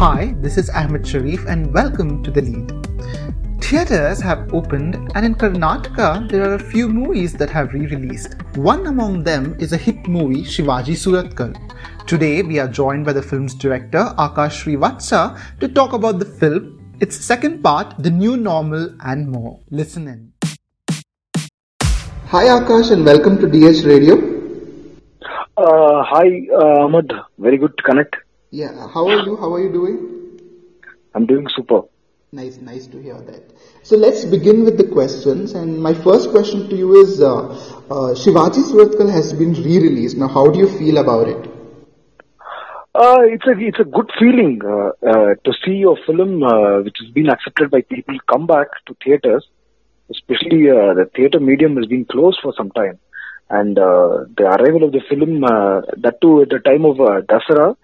Hi, this is Ahmed Sharif and welcome to The Lead. Theatres have opened and in Karnataka there are a few movies that have re-released. One among them is a hit movie Shivaji Surathkal. Today we are joined by the film's director Akash Srivatsa to talk about the film, its second part, The New Normal and more. Listen in. Hi Akash and welcome to DH Radio. Uh, hi, uh, Ahmed. Very good to connect. Yeah, how are you? How are you doing? I'm doing super. Nice, nice to hear that. So let's begin with the questions. And my first question to you is uh, uh, Shivaji Surathkal has been re released. Now, how do you feel about it? Uh, it's a it's a good feeling uh, uh, to see a film uh, which has been accepted by people come back to theaters. Especially uh, the theater medium has been closed for some time, and uh, the arrival of the film uh, that too at the time of uh, Dasara,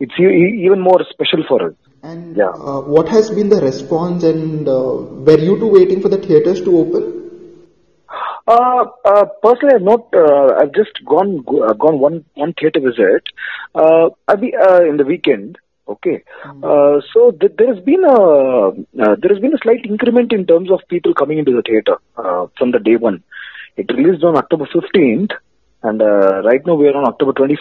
it's even more special for us. And Yeah. uh, what has been the response? And uh, were you two waiting for the theaters to open? Uh, uh, personally, I've not. Uh, I've just gone uh, gone one one theater visit. Uh, I'll be uh, in the weekend. Okay, uh, so th- there has been a uh, there has been a slight increment in terms of people coming into the theater uh, from the day one. It released on October fifteenth, and uh, right now we are on October twenty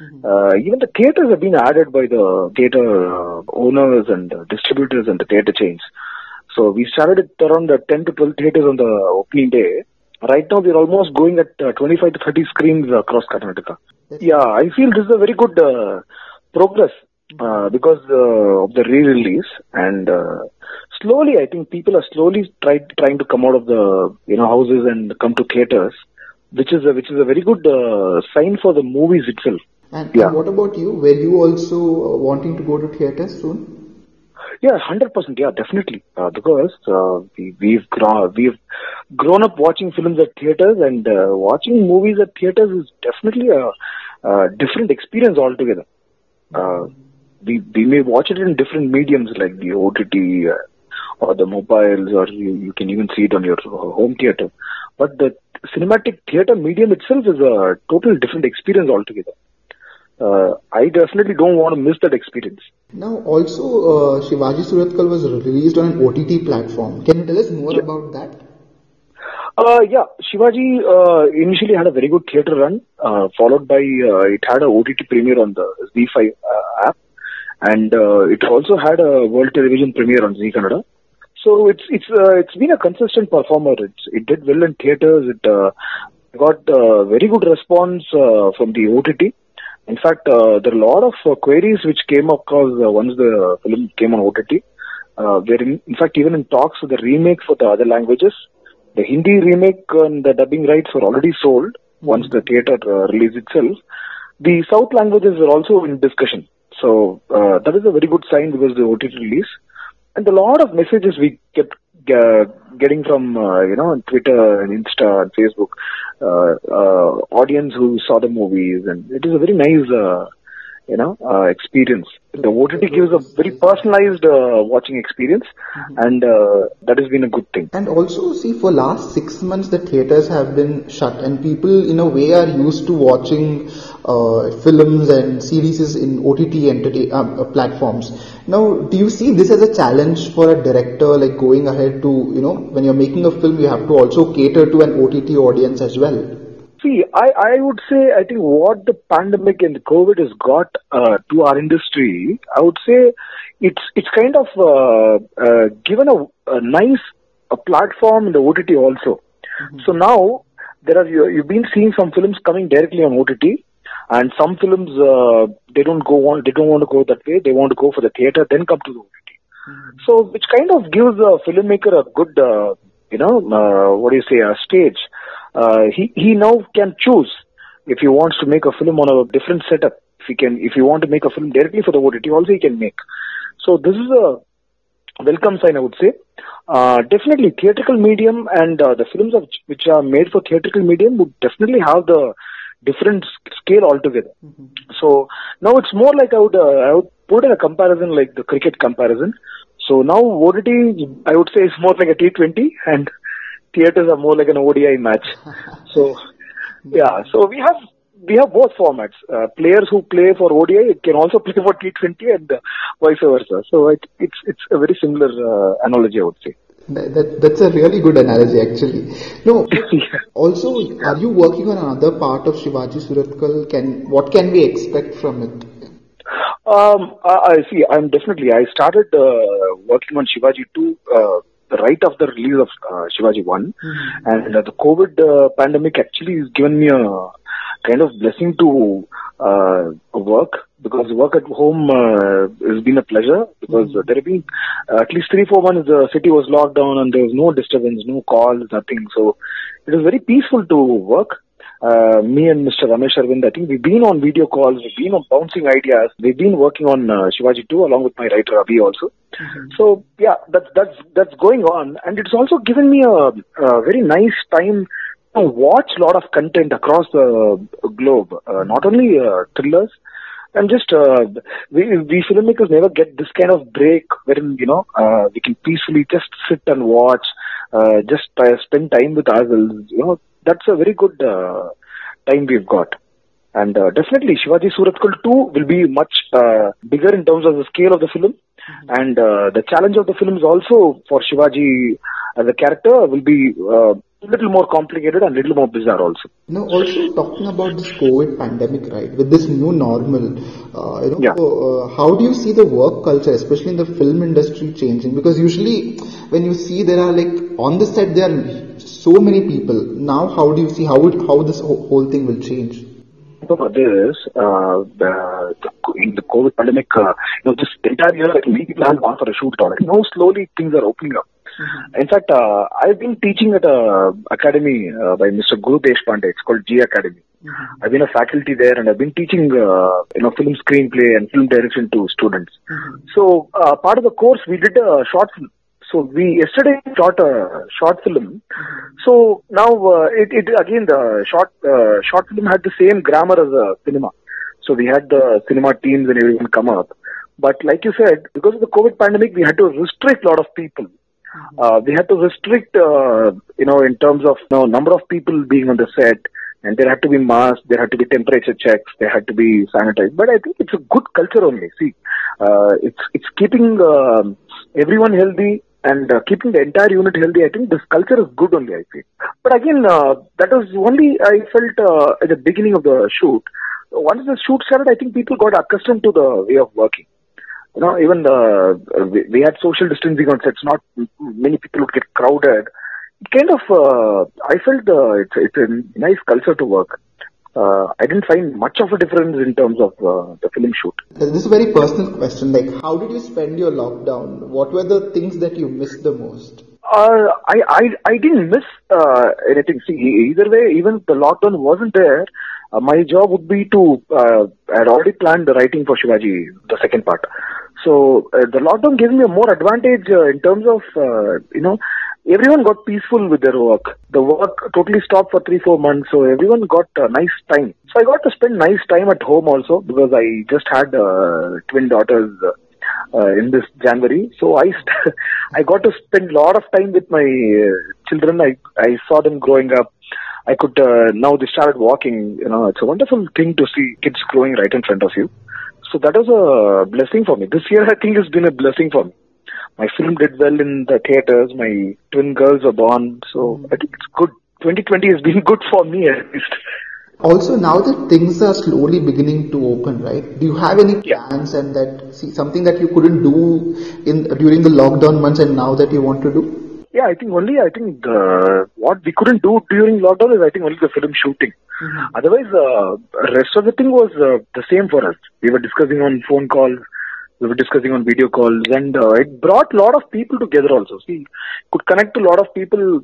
Uh, even the theaters have been added by the theater uh, owners and uh, distributors and the theater chains. So we started at around uh, 10 to 12 theaters on the opening day. Right now, we're almost going at uh, 25 to 30 screens across Karnataka. Yeah, I feel this is a very good uh, progress uh, because uh, of the re-release and uh, slowly, I think people are slowly try, trying to come out of the you know houses and come to theaters, which is a, which is a very good uh, sign for the movies itself. And, Yeah. what about you? Were you also uh, wanting to go to theaters soon? Yeah, hundred percent. Yeah, definitely. Uh, because uh, we, we've grown we've grown up watching films at theaters, and uh, watching movies at theaters is definitely a, a different experience altogether. Uh, we we may watch it in different mediums like the OTT uh, or the mobiles, or you, you can even see it on your uh, home theater. But the cinematic theater medium itself is a total different experience altogether. Uh, I definitely don't want to miss that experience. Now, also, uh, Shivaji Surathkal was released on an OTT platform. Can you tell us more about that? Uh, yeah, Shivaji uh, initially had a very good theatre run, uh, followed by uh, it had a OTT premiere on the ZEE5 uh, app, and uh, it also had a world television premiere on Zee Kannada. So it's it's uh, it's been a consistent performer. It's, it did well in theaters. It uh, got uh, very good response uh, from the OTT. In fact, uh, there are a lot of uh, queries which came across uh, once the film came on OTT. Uh, we're in, in fact even in talks with the remake for the other languages. The Hindi remake and the dubbing rights were already sold once the theatre uh, release itself. The South languages are also in discussion. So uh, that is a very good sign because the OTT release. And a lot of messages we kept uh, getting from, uh, you know, Twitter and Insta and Facebook, uh, uh, audience who saw the movies. And it is a very nice, uh, you know, uh, experience. The OTT gives a very personalized uh, watching experience. And uh, that has been a good thing. And also, see, for last six months, the theaters have been shut, and people, in a way, are used to watching uh, films and series in OTT entertain- uh, uh, platforms. Now, do you see this as a challenge for a director, like going ahead to, you know, when you're making a film, you have to also cater to an OTT audience as well? See, I, I would say I think what the pandemic and COVID has got uh, to our industry, I would say it's it's kind of uh, uh, given a, a nice a platform in the OTT also. So now there are you, you've been seeing some films coming directly on OTT, and some films uh, they don't go on they don't want to go that way. They want to go for the theater, then come to the OTT. So which kind of gives a filmmaker a good uh, you know uh, what do you say a stage. Uh, he he now can choose if he wants to make a film on a different setup. If he can if he want to make a film directly for the OTT, also he can make. So this is a welcome sign, I would say. Uh, definitely, theatrical medium and uh, the films of, which are made for theatrical medium would definitely have the different scale altogether. So now it's more like I would uh, I would put in a comparison like the cricket comparison. So now OTT I would say is more like a T20 and theaters are more like an ODI match. So yeah, so we have we have both formats. Uh, players who play for ODI can also play for T20 and uh, vice versa. So it, it's it's a very similar uh, analogy, I would say. That, that, that's a really good analogy, actually. No. also, are you working on another part of Shivaji Surathkal? Can what can we expect from it? Um, I, I see. I'm definitely. I started uh, working on Shivaji 2 uh, right after the release of uh, Shivaji 1, mm-hmm. and uh, the COVID uh, pandemic actually has given me a kind of blessing to uh, work because work at home uh, has been a pleasure because mm-hmm. there have been uh, at least three four months the city was locked down and there was no disturbance, no calls, nothing. So it was very peaceful to work. Uh, me and Mr. Ramesh Aravind, I think we've been on video calls, we've been on bouncing ideas, we've been working on uh, Shivaji 2 along with my writer Abhi also. Mm-hmm. So yeah, that's that's that's going on, and it's also given me a, a very nice time to watch a lot of content across the globe, uh, not only uh, thrillers. And just uh, we we filmmakers never get this kind of break wherein you know uh, we can peacefully just sit and watch, uh, just uh, spend time with ourselves. You know that's a very good uh, time we've got. And uh, definitely Shivaji Surathkal 2 will be much uh, bigger in terms of the scale of the film. Mm-hmm. And uh, the challenge of the film is also for Shivaji as a character will be uh, a little more complicated and a little more bizarre also. Now, also talking about this COVID pandemic, right, with this new normal, uh, you know, yeah. uh, how do you see the work culture, especially in the film industry, changing? Because usually, when you see there are like on the set there are so many people. Now, how do you see how it, how this whole thing will change? For this, uh, the, the, in the COVID pandemic, uh, you know, this entire year, like, many people have gone for a shoot already. Now, slowly things are opening up. Mm-hmm. In fact, uh, I've been teaching at a academy uh, by Mr. Guru Deshpande. It's called G Academy. Mm-hmm. I've been a faculty there, and I've been teaching, uh, you know, film screenplay and film direction to students. Mm-hmm. So, uh, part of the course, we did a short film. So we yesterday shot a short film. So now uh, it, it again the short uh, short film had the same grammar as a cinema. So we had the cinema teams and everyone come up. But like you said, because of the COVID pandemic, we had to restrict a lot of people. Mm-hmm. Uh, we had to restrict, uh, you know, in terms of you know, number of people being on the set, and there had to be masks, there had to be temperature checks, there had to be sanitized. But I think it's a good culture only. See, uh, it's it's keeping uh, everyone healthy and uh, keeping the entire unit healthy. I think this culture is good only. I feel. But again, uh, that was only I felt uh, at the beginning of the shoot. Once the shoot started, I think people got accustomed to the way of working you know, even uh, we, we, had social distancing on sets. Not many people would get crowded. Kind of, uh, I felt uh, it's it's a nice culture to work. Uh, I didn't find much of a difference in terms of uh, the film shoot. This is a very personal question. Like, how did you spend your lockdown? What were the things that you missed the most? Uh, I, I I didn't miss uh, anything. See, either way, even if the lockdown wasn't there, uh, my job would be to. Uh, I had already planned the writing for Shivaji, the second part. So uh, the lockdown gave me a more advantage uh, in terms of, uh, you know, everyone got peaceful with their work. The work totally stopped for three, four months, so everyone got a nice time. So I got to spend nice time at home also because I just had uh, twin daughters uh, in this January. So I st- I got to spend a lot of time with my uh, children. I I saw them growing up. I could uh, now they started walking. You know, it's a wonderful thing to see kids growing right in front of you. So that was a blessing for me. This year, I think, has been a blessing for me. My film did well in the theaters. My twin girls were born. So I think it's good. 2020 has been good for me at least. Also, now that things are slowly beginning to open, right? Do you have any plans yeah. and that see something that you couldn't do in during the lockdown months and now that you want to do? Yeah, I think only I think the what we couldn't do during lockdown is I think only the film shooting. Mm-hmm. Otherwise, uh, rest of the thing was uh, the same for us. We were discussing on phone calls, we were discussing on video calls, and uh, it brought a lot of people together. Also, see, could connect to a lot of people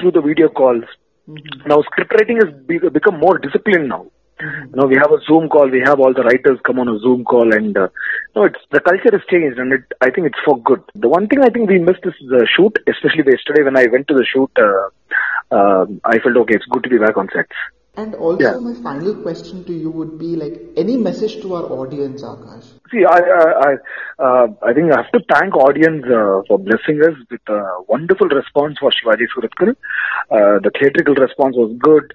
through the video calls. Mm-hmm. Now, script writing has be- become more disciplined now. Mm-hmm. You know, we have a Zoom call. We have all the writers come on a Zoom call, and uh, no, it's the culture has changed, and it, I think it's for good. The one thing I think we missed is the shoot, especially yesterday when I went to the shoot. Uh, uh, I felt okay. It's good to be back on sets. And also, Yeah. my final question to you would be like any message to our audience, Akash? See, I I I, uh, I think I have to thank audience uh, for blessing us with a wonderful response for Shivaji Surathkal. Uh, the theatrical response was good.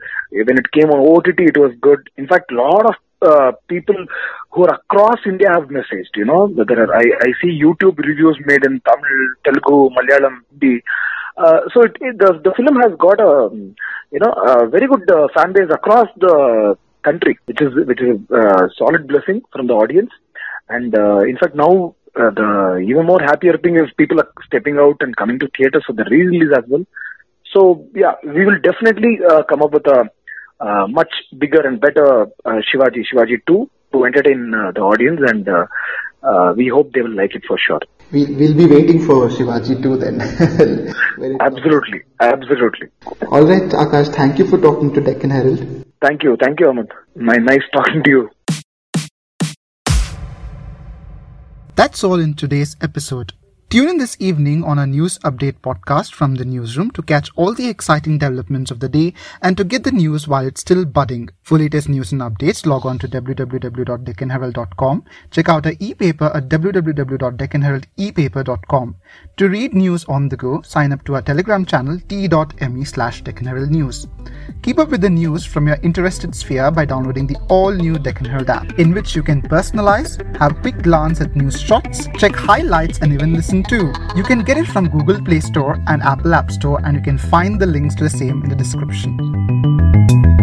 When it came on OTT, it was good. In fact, a lot of uh, people who are across India have messaged. You know, there are I, I see YouTube reviews made in Tamil, Telugu, Malayalam, Hindi. Uh, so it, it, the the film has got a um, you know a very good uh, fan base across the country, which is which is a uh, solid blessing from the audience. And uh, in fact, now uh, the even more happier thing is people are stepping out and coming to theaters for the re-release as well. So yeah, we will definitely uh, come up with a uh, much bigger and better uh, Shivaji Shivaji 2 to entertain uh, the audience, and uh, uh, we hope they will like it for sure. We'll, we'll be waiting for Shivaji too then. Absolutely, absolutely. All right, Akash, thank you for talking to Deccan Herald. Thank you, thank you, Aman. My nice talking to you. That's all in today's episode. Tune in this evening on our news update podcast from the newsroom to catch all the exciting developments of the day and to get the news while it's still budding. For latest news and updates, log on to www.deccanherald.com. Check out our e-paper at www.deccanheraldepaper.com. To read news on the go, sign up to our Telegram channel t.me slash News. Keep up with the news from your interested sphere by downloading the all-new Deccan Herald app, in which you can personalize, have a quick glance at news shots, check highlights, and even listen to. You can get it from Google Play Store and Apple App Store, and you can find the links to the same in the description.